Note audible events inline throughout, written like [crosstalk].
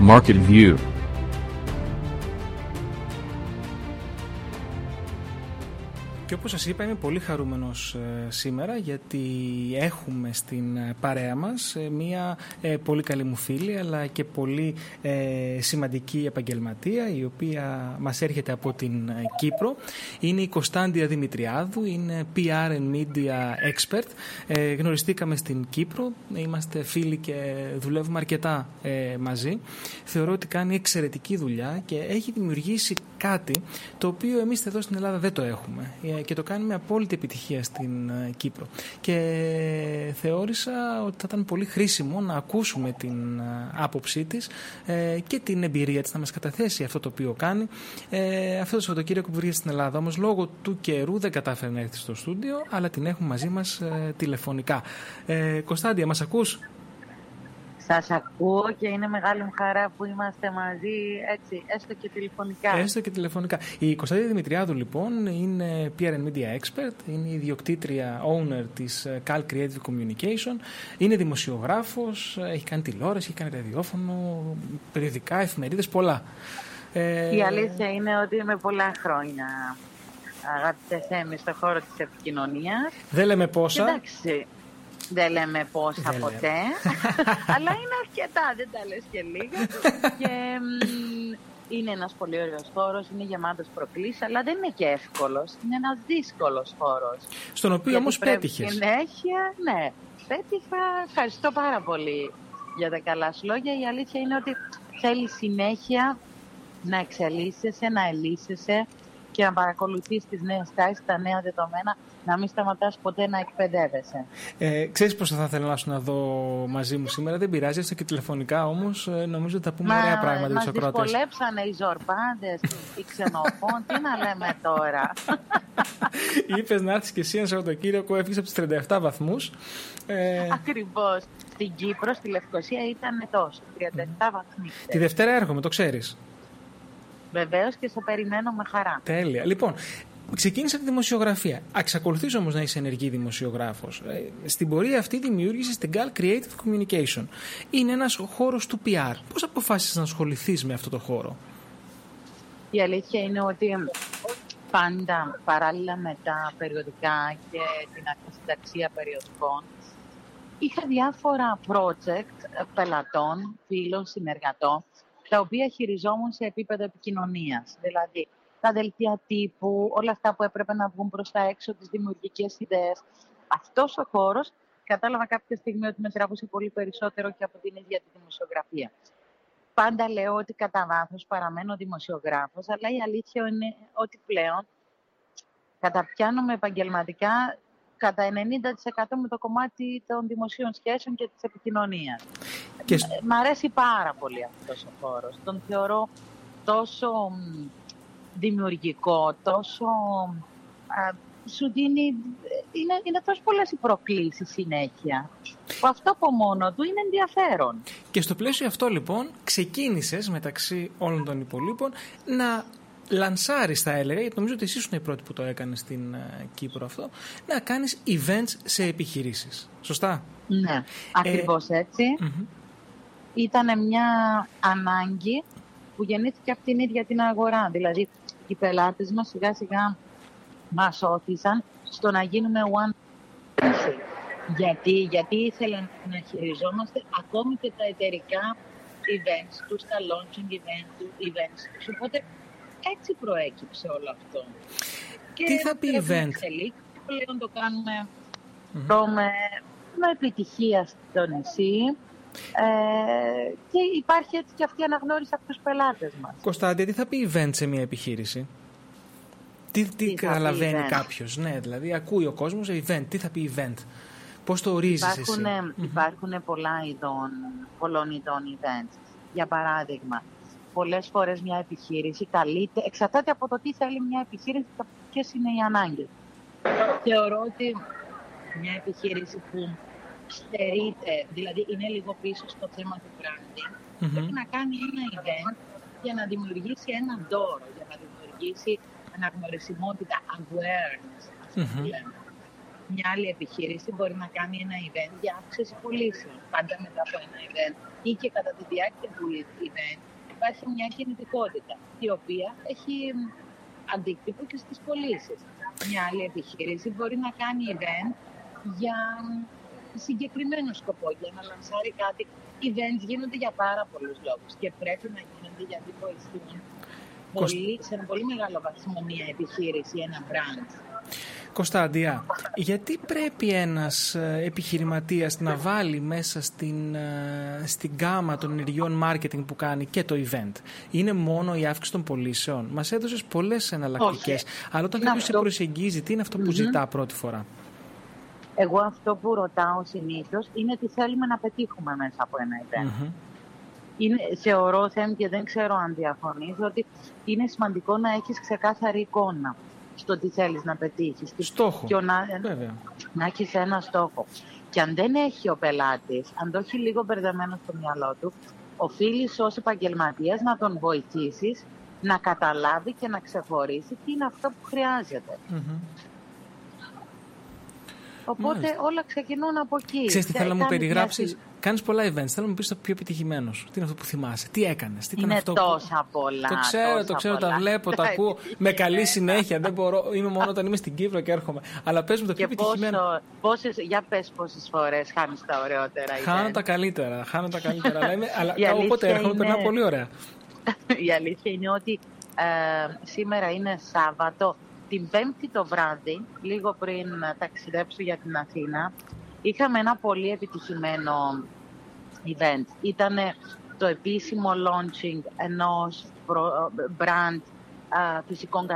Market View Και όπως σας είπα είμαι πολύ χαρούμενος ε, σήμερα γιατί έχουμε στην ε, παρέα μας ε, μία πολύ καλή μου φίλη αλλά και πολύ σημαντική επαγγελματία η οποία μας έρχεται από την Κύπρο. Είναι η Κωνσταντια Δημητριάδου, είναι PR and Media Expert. Γνωριστήκαμε στην Κύπρο, είμαστε φίλοι και δουλεύουμε αρκετά μαζί. Θεωρώ ότι κάνει εξαιρετική δουλειά και έχει δημιουργήσει κάτι το οποίο εμείς εδώ στην Ελλάδα δεν το έχουμε και το κάνει με απόλυτη επιτυχία στην ε, Κύπρο. Και θεώρησα ότι θα ήταν πολύ χρήσιμο να ακούσουμε την ε, άποψή της ε, και την εμπειρία της να μας καταθέσει αυτό το οποίο κάνει. Αυτό το Σαββατοκύριακο που βρίσκεται στην Ελλάδα όμως λόγω του καιρού δεν κατάφερε να έρθει στο στούντιο αλλά την έχουμε μαζί μας τηλεφωνικά. Κωνσταντία, μας ακούς; Σας ακούω και είναι μεγάλη μου χαρά που είμαστε μαζί έτσι, έστω και τηλεφωνικά. Έστω και τηλεφωνικά. Η Κωνσταντίνα Δημητριάδου λοιπόν είναι PR and Media Expert, είναι η ιδιοκτήτρια owner της ε, Cal Creative Communication, είναι δημοσιογράφος, έχει κάνει τηλεόραση, έχει κάνει ραδιόφωνο, περιοδικά, εφημερίδες, πολλά. Ε, η αλήθεια είναι ότι είμαι πολλά χρόνια αγαπητέ Θέμη στον χώρο της επικοινωνίας. Δεν λέμε πόσα. Εντάξει, δεν λέμε πόσα ποτέ, [laughs] αλλά είναι αρκετά, δεν τα λες και λίγα. και είναι ένας πολύ ωραίος χώρος, είναι γεμάτος προκλήσεις, αλλά δεν είναι και εύκολος, είναι ένας δύσκολος χώρος. Στον οποίο όμως πέτυχες. Συνέχεια, ναι, πέτυχα, ευχαριστώ πάρα πολύ για τα καλά σου λόγια. Η αλήθεια είναι ότι θέλεις συνέχεια να εξελίσσεσαι, να ελίσσεσαι και να παρακολουθείς τις νέες τάσεις, τα νέα δεδομένα, να μην σταματάς ποτέ να εκπαιδεύεσαι. Ε, ξέρεις πώς θα ήθελα να σου να δω μαζί μου σήμερα, δεν πειράζει, έστω και τηλεφωνικά όμως, ε, νομίζω ότι θα πούμε Μα, ωραία πράγματα για τους ακρότες. Μας δυσκολέψανε οι ζορπάντες, οι ξενοφών, τι να λέμε τώρα; [laughs] Είπες να έρθεις και εσύ ένα Σαββατοκύριακο, έφυγες από τους 37 βαθμούς. Ε... Ακριβώς. Στην Κύπρο, στη Λευκοσία ήταν τόσο, 37 βαθμοί. Τη Δευτέρα έρχομαι, το ξέρεις. Βεβαίως και σε περιμένω με χαρά. Τέλεια. Λοιπόν, Ξεκίνησα τη δημοσιογραφία. Αξακολουθεί όμως να είσαι ενεργή δημοσιογράφος. Ε, στην πορεία αυτή δημιούργησες την Gal Creative Communication. Είναι ένας χώρος του PR. Πώς αποφάσισες να ασχοληθείς με αυτό το χώρο, Η αλήθεια είναι ότι πάντα παράλληλα με τα περιοδικά και την αρχισυνταξία περιοδικών είχα διάφορα project πελατών, φίλων, συνεργατών τα οποία χειριζόμουν σε επίπεδο επικοινωνίας. Δηλαδή, τα δελτία τύπου, όλα αυτά που έπρεπε να βγουν προς τα έξω, τις δημιουργικές ιδέες. Αυτός ο χώρος κατάλαβα κάποια στιγμή ότι με τραβούσε πολύ περισσότερο και από την ίδια τη δημοσιογραφία. Πάντα λέω ότι κατά βάθος παραμένω δημοσιογράφος, αλλά η αλήθεια είναι ότι πλέον καταπιάνομαι επαγγελματικά κατά 90% με το κομμάτι των δημοσίων σχέσεων και της επικοινωνίας. Και... Ε, μ' αρέσει πάρα πολύ αυτός ο χώρος. Τον θεωρώ τόσο δημιουργικό, τόσο... Α, σου δίνει... Είναι, είναι τόσο πολλές οι προκλήσεις συνέχεια. Που αυτό από μόνο του είναι ενδιαφέρον. Και στο πλαίσιο αυτό λοιπόν ξεκίνησες μεταξύ όλων των υπολείπων να λανσάρεις, θα έλεγα, γιατί νομίζω ότι εσύ ήσουν η πρώτη που το έκανες στην ε, Κύπρο αυτό, να κάνεις events σε επιχειρήσεις. Σωστά; Ναι, ακριβώς ε, έτσι. Ήταν μια ανάγκη που γεννήθηκε από την ίδια την αγορά. Δηλαδή, οι πελάτες μας σιγά σιγά μας όθησαν στο να γίνουμε one γιατί, γιατί ήθελαν να χειριζόμαστε ακόμη και τα εταιρικά events τους, τα launching events, events τους. Οπότε έτσι προέκυψε όλο αυτό. Τι θα πει event? Πλέον το κάνουμε mm-hmm. με, με επιτυχία στο νησί. Ε, και υπάρχει έτσι και αυτή η αναγνώριση από τους πελάτες μας. Κωνσταντια, τι θα πει event σε μια επιχείρηση; Τι, τι, τι καταλαβαίνει κάποιος, ναι, δηλαδή ακούει ο κόσμος event. Τι θα πει event, Πώς το ορίζεις εσύ; Υπάρχουν πολλά ειδών, πολλών ειδών events. Για παράδειγμα, πολλές φορές μια επιχείρηση καλείται, εξαρτάται από το τι θέλει μια επιχείρηση και ποιες είναι οι ανάγκες. Θεωρώ ότι μια επιχείρηση που στερείται, δηλαδή είναι λίγο πίσω στο θέμα του branding, mm-hmm. πρέπει να κάνει ένα event για να δημιουργήσει ένα δώρο, για να δημιουργήσει αναγνωρισιμότητα, awareness, ας mm-hmm. Μια άλλη επιχείρηση μπορεί να κάνει ένα event για αύξηση πωλήσεων. Πάντα μετά από ένα event ή και κατά τη διάρκεια του event υπάρχει μια κινητικότητα η οποία έχει αντίκτυπο και στις πωλήσεις. Μια άλλη επιχείρηση μπορεί να κάνει event για συγκεκριμένο σκοπό, για να λανσάρει κάτι. Events γίνονται για πάρα πολλούς λόγους και πρέπει να γίνονται γιατί βοηθούν πολύ, σε ένα πολύ μεγάλο βαθμό μια επιχείρηση, ένα brand. Κωνσταντία, γιατί πρέπει ένας ε, επιχειρηματίας να βάλει μέσα στην, ε, στην γκάμα των ενεργειών marketing που κάνει και το event; Είναι μόνο η αύξηση των πωλήσεων; Μας έδωσες πολλές εναλλακτικές. Αλλά όταν κάποιος σε προσεγγίζει, τι είναι αυτό που ζητά πρώτη φορά; Εγώ αυτό που ρωτάω συνήθως είναι τι θέλουμε να πετύχουμε μέσα από ένα event. Είναι, θεωρώ, Θέμ, και δεν ξέρω αν διαφωνείς, ότι είναι σημαντικό να έχεις ξεκάθαρη εικόνα στο τι θέλεις να πετύχεις. Στόχο, και να, Βέβαια. να έχεις ένα στόχο. Και αν δεν έχει ο πελάτης, αν το έχει λίγο μπερδεμένο στο μυαλό του, οφείλεις ως επαγγελματίας να τον βοηθήσεις να καταλάβει και να ξεχωρίσει τι είναι αυτό που χρειάζεται. Οπότε Μάλιστα. όλα ξεκινούν από εκεί. Ξέρεις τι θέλω να μου περιγράψεις; Κάνεις πολλά events. Θέλω να μου πεις το πιο επιτυχημένος. Τι είναι αυτό που θυμάσαι, τι έκανες, τι ήταν είναι αυτό. τόσα πολλά. Το ξέρω, το ξέρω, τα βλέπω, τα [laughs] ακούω με καλή συνέχεια. Δεν μπορώ, είμαι μόνο όταν είμαι στην Κύπρο και έρχομαι. Αλλά πες μου το πιο επιτυχημένο. Πόσες, για πες πόσες φορές χάνεις τα ωραιότερα. Χάνω τα καλύτερα. Χάνω τα καλύτερα. αλλά, είμαι, αλλά όποτε έρχομαι, είναι... περνάω πολύ ωραία. [laughs] Η αλήθεια είναι ότι ε, σήμερα είναι Σάββατο την Πέμπτη το βράδυ, λίγο πριν ταξιδέψω για την Αθήνα, είχαμε ένα πολύ επιτυχημένο event. Ήταν το επίσημο launching ενός brand φυσικών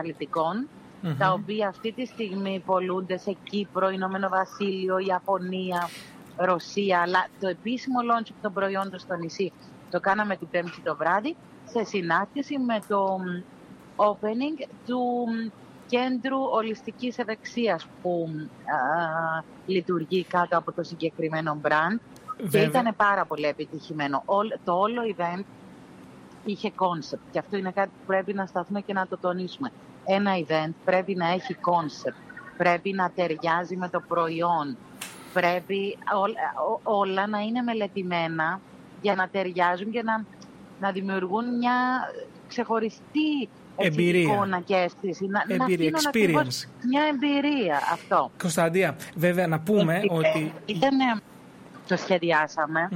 τα οποία αυτή τη στιγμή πολλούνται σε Κύπρο, Ηνωμένο Βασίλειο, Ιαπωνία, Ρωσία, αλλά το επίσημο launching των προϊόντων στο νησί το κάναμε την Πέμπτη το βράδυ σε συνάρτηση με το opening του κέντρου ολιστικής ευεξίας που α, λειτουργεί κάτω από το συγκεκριμένο brand. Και ήταν πάρα πολύ επιτυχημένο. Το όλο event είχε concept. Και αυτό είναι κάτι που πρέπει να σταθούμε και να το τονίσουμε. Ένα event πρέπει να έχει concept, πρέπει να ταιριάζει με το προϊόν, πρέπει όλα να είναι μελετημένα για να ταιριάζουν και να, να δημιουργούν μια ξεχωριστή εμπειρία. εικόνα και αίσθηση. Να, εμπειρία, να experience. Μια εμπειρία αυτό. Κωνσταντία, βέβαια να πούμε ότι... Ήταν, το σχεδιασαμε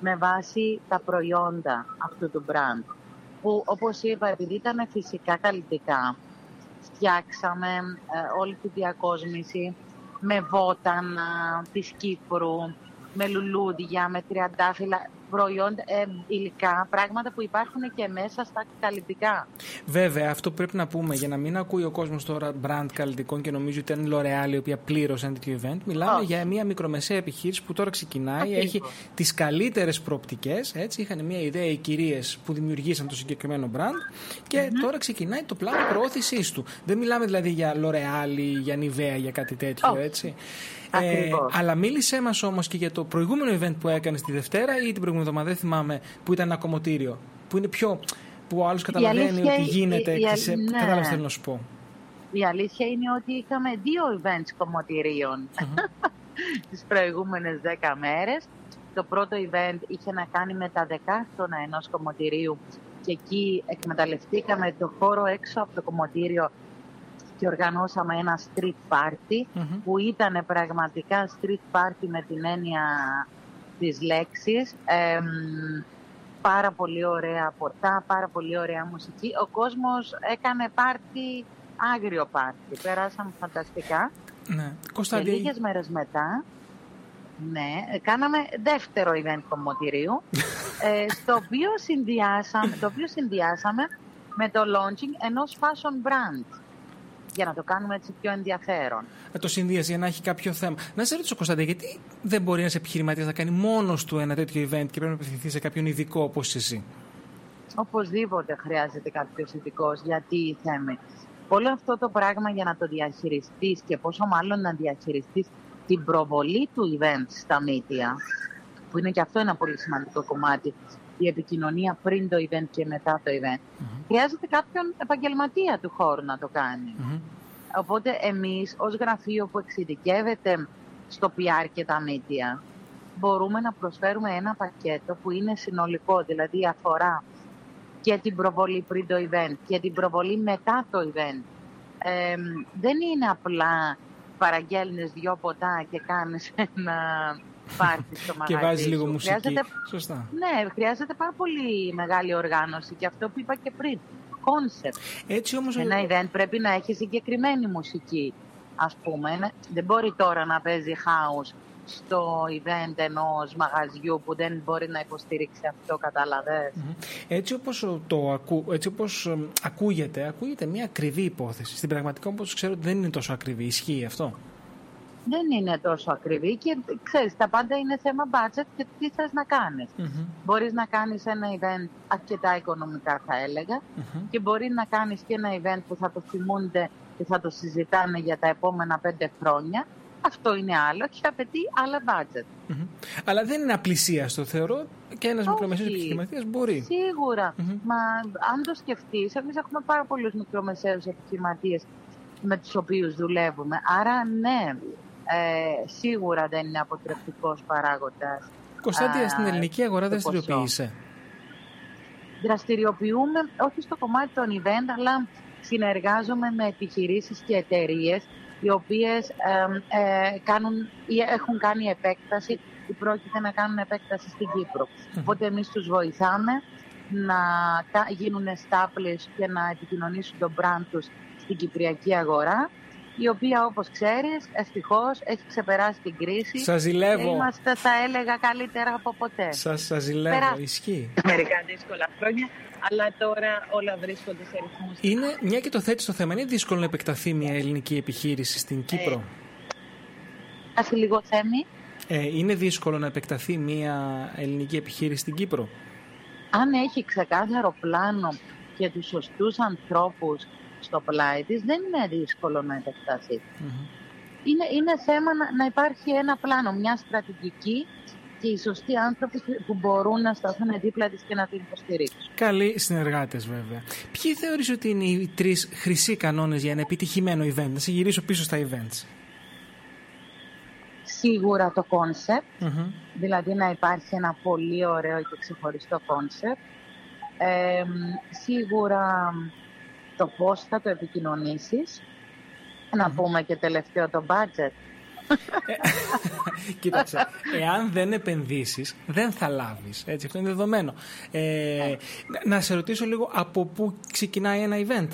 με βάση τα προϊόντα αυτού του brand. Που όπως είπα, επειδή ήταν φυσικά καλλιτικά, φτιάξαμε ε, όλη τη διακόσμηση με βότανα της Κύπρου, με λουλούδια, με τριαντάφυλλα προϊόντα, ε, υλικά, πράγματα που υπάρχουν και μέσα στα καλλιτικά. Βέβαια, αυτό πρέπει να πούμε για να μην ακούει ο κόσμος τώρα brand καλλιτικών και νομίζει ότι ήταν η L'Oreal η οποία πλήρωσε ένα τέτοιο event. Μιλάμε για μια μικρομεσαία επιχείρηση που τώρα ξεκινάει, έχει τις καλύτερες προοπτικές. Είχαν μια ιδέα οι κυρίες που δημιουργήσαν το συγκεκριμένο brand και τώρα ξεκινάει το πλάνο προώθησής του. Δεν μιλάμε δηλαδή για L'Oreal ή για Nivea, για κάτι τέτοιο, έτσι. Ε, αλλά μίλησέ μας όμως και για το προηγούμενο event που έκανε τη Δευτέρα ή την προηγούμενη εβδομάδα, δεν θυμάμαι, που ήταν ένα κομμωτήριο. Που είναι πιο. που ο άλλος καταλαβαίνει ότι γίνεται. Η, η, σε, ναι. Κατάλαβες θέλω να σου πω. Η αλήθεια είναι ότι είχαμε δύο events κομμωτηρίων mm-hmm. [laughs] τις προηγούμενες δέκα μέρες. Το πρώτο event είχε να κάνει με τα δεκάστονα ενός κομμωτηρίου και εκεί εκμεταλλευτήκαμε το χώρο έξω από το κομμωτήριο και οργανώσαμε ένα street party που ήταν πραγματικά street party με την έννοια της λέξης. πάρα πολύ ωραία ποτά, πάρα πολύ ωραία μουσική. Ο κόσμος έκανε πάρτι, άγριο πάρτι. Περάσαμε φανταστικά. Ναι. Και λίγες μέρες μετά, ναι, κάναμε δεύτερο event κομμωτηρίου, [laughs] ε, στο οποίο συνδυάσαμε, το οποίο συνδυάσαμε με το launching ενός fashion brand για να το κάνουμε έτσι πιο ενδιαφέρον. Με το συνδύαση για να έχει κάποιο θέμα. Να σε ρωτήσω, Κωνσταντέ, γιατί δεν μπορεί ένας επιχειρηματίας να κάνει μόνος του ένα τέτοιο event και πρέπει να απευθυνθεί σε κάποιον ειδικό όπως εσύ; Οπωσδήποτε χρειάζεται κάποιος ειδικός. Γιατί θέμε. Όλο αυτό το πράγμα για να το διαχειριστείς και πόσο μάλλον να διαχειριστείς την προβολή του event στα media, που είναι και αυτό ένα πολύ σημαντικό κομμάτι, η επικοινωνία πριν το event και μετά το event. Χρειάζεται κάποιον επαγγελματία του χώρου να το κάνει. Οπότε εμείς ως γραφείο που εξειδικεύεται στο PR και τα media μπορούμε να προσφέρουμε ένα πακέτο που είναι συνολικό, δηλαδή αφορά και την προβολή πριν το event και την προβολή μετά το event. Ε, δεν είναι απλά παραγγέλνεις δυο ποτά και κάνεις ένα πάρτι στο μαγαζί [laughs] Και βάζεις λίγο μουσική. Χρειάζεται... Σωστά. Ναι, χρειάζεται πάρα πολύ μεγάλη οργάνωση και αυτό που είπα και πριν. Κόνσεπτ. Έτσι όμως... Ένα event πρέπει να έχει συγκεκριμένη μουσική, ας πούμε. Δεν μπορεί τώρα να παίζει house στο event ενός μαγαζιού που δεν μπορεί να υποστηρίξει αυτό, καταλαβες. Έτσι όπως, το ακού, έτσι όπως ακούγεται, ακούγεται μια ακριβή υπόθεση. Στην πραγματικότητα όπως ξέρω δεν είναι τόσο ακριβή. Ισχύει αυτό; Δεν είναι τόσο ακριβή και ξέρεις, τα πάντα είναι θέμα budget και τι θες να κάνεις. mm Μπορείς να κάνεις ένα event αρκετά οικονομικά θα έλεγα και μπορεί να κάνεις και ένα event που θα το θυμούνται και θα το συζητάνε για τα επόμενα πέντε χρόνια αυτό είναι άλλο και απαιτεί άλλα budget. Αλλά δεν είναι απλησίαστο, θεωρώ, και ένας μικρομεσαίος επιχειρηματίας μπορεί. Μα αν το σκεφτείς, εμείς έχουμε πάρα πολλούς μικρομεσαίους επιχειρηματίες με τους οποίους δουλεύουμε. Άρα, ναι, ε, σίγουρα δεν είναι αποτρεπτικός παράγοντας. Κωνσταντία, στην ελληνική αγορά δραστηριοποιείσαι. Δραστηριοποιούμε όχι στο κομμάτι των event, αλλά συνεργάζομαι με επιχειρήσεις και εταιρείες οι οποίες ε, κάνουν ή έχουν κάνει επέκταση ή πρόκειται να κάνουν επέκταση στην Κύπρο. Οπότε εμείς τους βοηθάμε να γίνουν established και να επικοινωνήσουν τον brand τους στην κυπριακή αγορά η οποία όπως ξέρεις ευτυχώς έχει ξεπεράσει την κρίση Σας ζηλεύω. είμαστε θα έλεγα καλύτερα από ποτέ Σας, σας ζηλεύω, Περά... ισχύει Μερικά δύσκολα χρόνια αλλά τώρα όλα βρίσκονται σε ρυθμούς. Είναι, μια και το θέτεις στο θέμα, είναι δύσκολο να επεκταθεί μια ελληνική επιχείρηση στην Κύπρο; Ε, λίγο θέμη. Ε, είναι δύσκολο να επεκταθεί μια ελληνική επιχείρηση στην Κύπρο; Αν έχει ξεκάθαρο πλάνο και τους σωστούς ανθρώπους στο πλάι της, δεν είναι δύσκολο να επεκταθεί. Είναι, είναι θέμα να, να υπάρχει ένα πλάνο, μια στρατηγική και οι σωστοί άνθρωποι που μπορούν να σταθούν δίπλα της και να την υποστηρίξουν. Καλοί συνεργάτες, βέβαια. Ποιοι θεωρείς ότι είναι οι τρεις χρυσοί κανόνες για ένα επιτυχημένο event, να σε γυρίσω πίσω στα events. Σίγουρα το κονσεπτ δηλαδή να υπάρχει ένα πολύ ωραίο και ξεχωριστό concept. σίγουρα το πώς θα το επικοινωνήσεις. Να πούμε και τελευταίο το budget. [laughs] Κοίταξε, εάν δεν επενδύσεις δεν θα λάβεις, έτσι, αυτό είναι δεδομένο. Ε, να σε ρωτήσω λίγο από πού ξεκινάει ένα event;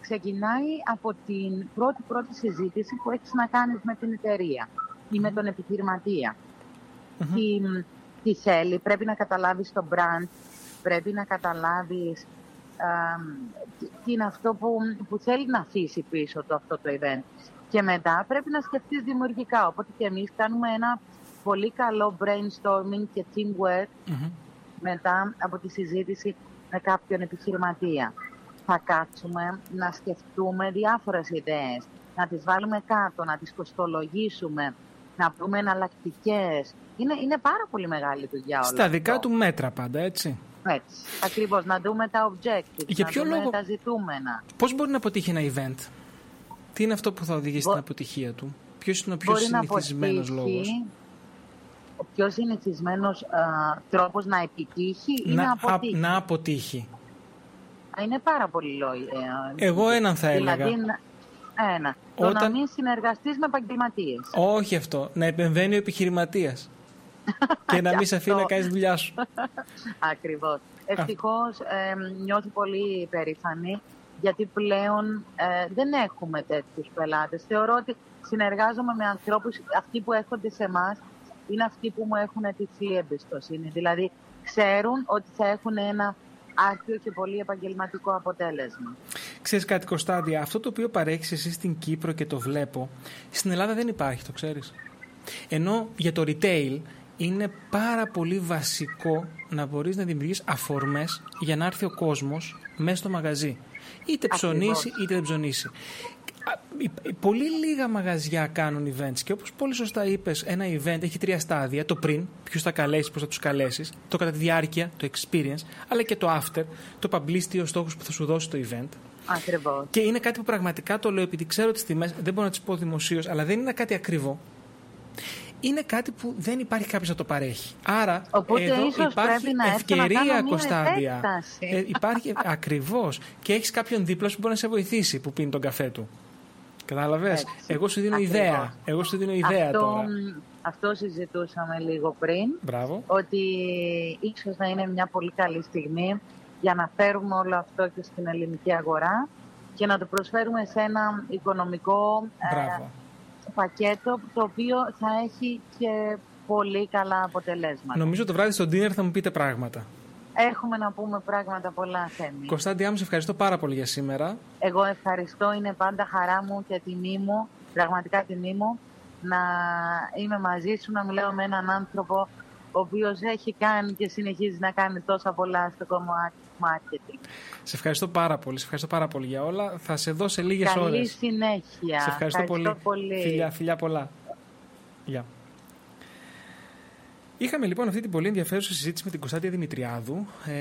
Ξεκινάει από την πρώτη πρώτη συζήτηση που έχεις να κάνεις με την εταιρεία ή με τον επιχειρηματία. Τι, τι θέλει, πρέπει να καταλάβεις το brand, πρέπει να καταλάβεις τι είναι αυτό που, που θέλει να αφήσει πίσω το αυτό το event. Και μετά πρέπει να σκεφτείς δημιουργικά. Οπότε και εμείς κάνουμε ένα πολύ καλό brainstorming και teamwork μετά από τη συζήτηση με κάποιον επιχειρηματία. Θα κάτσουμε να σκεφτούμε διάφορες ιδέες, να τις βάλουμε κάτω, να τις κοστολογήσουμε, να βρούμε εναλλακτικές. Είναι, είναι πάρα πολύ μεγάλη δουλειά όλα Στα δικά του μέτρα πάντα, έτσι. Έτσι. Ακριβώς, να δούμε τα objectives, Για να δούμε λόγο... τα ζητούμενα. Πώς μπορεί να αποτύχει ένα event? Τι είναι αυτό που θα οδηγήσει Μπο... την αποτυχία του, Ποιος είναι ο πιο συνηθισμένος λόγος; Ο πιο συνηθισμένος τρόπος να επιτύχει ή να, να αποτύχει. να αποτύχει. Είναι πάρα πολύ λόγοι. Ε, Εγώ έναν θα έλεγα. Δηλαδή, ένα. Όταν... Το να μην συνεργαστείς με επαγγελματίες. Όχι αυτό. Να επεμβαίνει ο επιχειρηματίας. Και να μην σε αφήνει να κάνεις δουλειά σου. [laughs] Ακριβώς. Ευτυχώς ε, νιώθει πολύ περήφανη γιατί πλέον ε, δεν έχουμε τέτοιους πελάτες. Θεωρώ ότι συνεργάζομαι με ανθρώπους, αυτοί που έρχονται σε εμάς είναι αυτοί που μου έχουν τυφλή εμπιστοσύνη. Δηλαδή, ξέρουν ότι θα έχουν ένα άκριο και πολύ επαγγελματικό αποτέλεσμα. Ξέρεις κάτι Κωνσταντία, αυτό το οποίο παρέχεις εσύ στην Κύπρο και το βλέπω, στην Ελλάδα δεν υπάρχει, το ξέρεις. Ενώ για το retail είναι πάρα πολύ βασικό να μπορείς να δημιουργείς αφορμές για να έρθει ο κόσμος μέσα στο μαγαζί. Είτε ψωνίσει είτε δεν ψωνίσει. Πολύ λίγα μαγαζιά κάνουν events και όπως πολύ σωστά είπες ένα event έχει τρία στάδια το πριν, ποιους θα καλέσεις, πώς θα τους καλέσεις το κατά τη διάρκεια, το experience αλλά και το after, το publicity, ο στόχος που θα σου δώσει το event Ακριβώς. Και είναι κάτι που πραγματικά το λέω επειδή ξέρω τις τιμές, δεν μπορώ να τις πω δημοσίως, αλλά δεν είναι κάτι ακριβό. Είναι κάτι που δεν υπάρχει κάποιος να το παρέχει. Άρα Οπότε εδώ ίσως υπάρχει πρέπει να έρθω να ευκαιρία, κάνω μία Κωνσταντια. επέκταση. Ε, υπάρχει ακριβώς. Και έχεις κάποιον δίπλα σου που μπορεί να σε βοηθήσει που πίνει τον καφέ του. Κατάλαβες; Έτσι. Εγώ σου δίνω Ακριβώς. ιδέα. Εγώ σου δίνω ιδέα αυτό, τώρα. αυτό συζητούσαμε λίγο πριν, Μπράβο. ότι ίσως να είναι μια πολύ καλή στιγμή για να φέρουμε όλο αυτό και στην ελληνική αγορά και να το προσφέρουμε σε ένα οικονομικό ε, Μπράβο. Πακέτο το οποίο θα έχει και πολύ καλά αποτελέσματα. Νομίζω το βράδυ στο dinner θα μου πείτε πράγματα. Έχουμε να πούμε πράγματα πολλά θέμη. Κωνσταντιά μου, σε ευχαριστώ πάρα πολύ για σήμερα. Εγώ ευχαριστώ, είναι πάντα χαρά μου και τιμή μου, πραγματικά τιμή μου, να είμαι μαζί σου, να μιλάω με έναν άνθρωπο ο οποίος έχει κάνει και συνεχίζει να κάνει τόσα πολλά στο κομμάτι του marketing. Σε ευχαριστώ πάρα πολύ. Σε ευχαριστώ πάρα πολύ για όλα. Θα σε δω σε λίγες Καλή ώρες. συνέχεια. Σε ευχαριστώ, πολύ. πολύ. Φιλιά, φιλιά πολλά. Γεια. Είχαμε λοιπόν αυτή την πολύ ενδιαφέρουσα συζήτηση με την Κωνσταντία Δημητριάδου. Ε,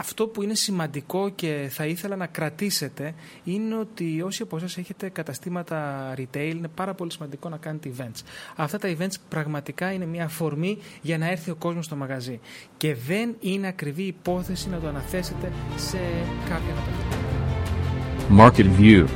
αυτό που είναι σημαντικό και θα ήθελα να κρατήσετε είναι ότι όσοι από εσάς έχετε καταστήματα retail είναι πάρα πολύ σημαντικό να κάνετε events. Αυτά τα events πραγματικά είναι μια αφορμή για να έρθει ο κόσμος στο μαγαζί. Και δεν είναι ακριβή υπόθεση να το αναθέσετε σε κάποια από τα Market View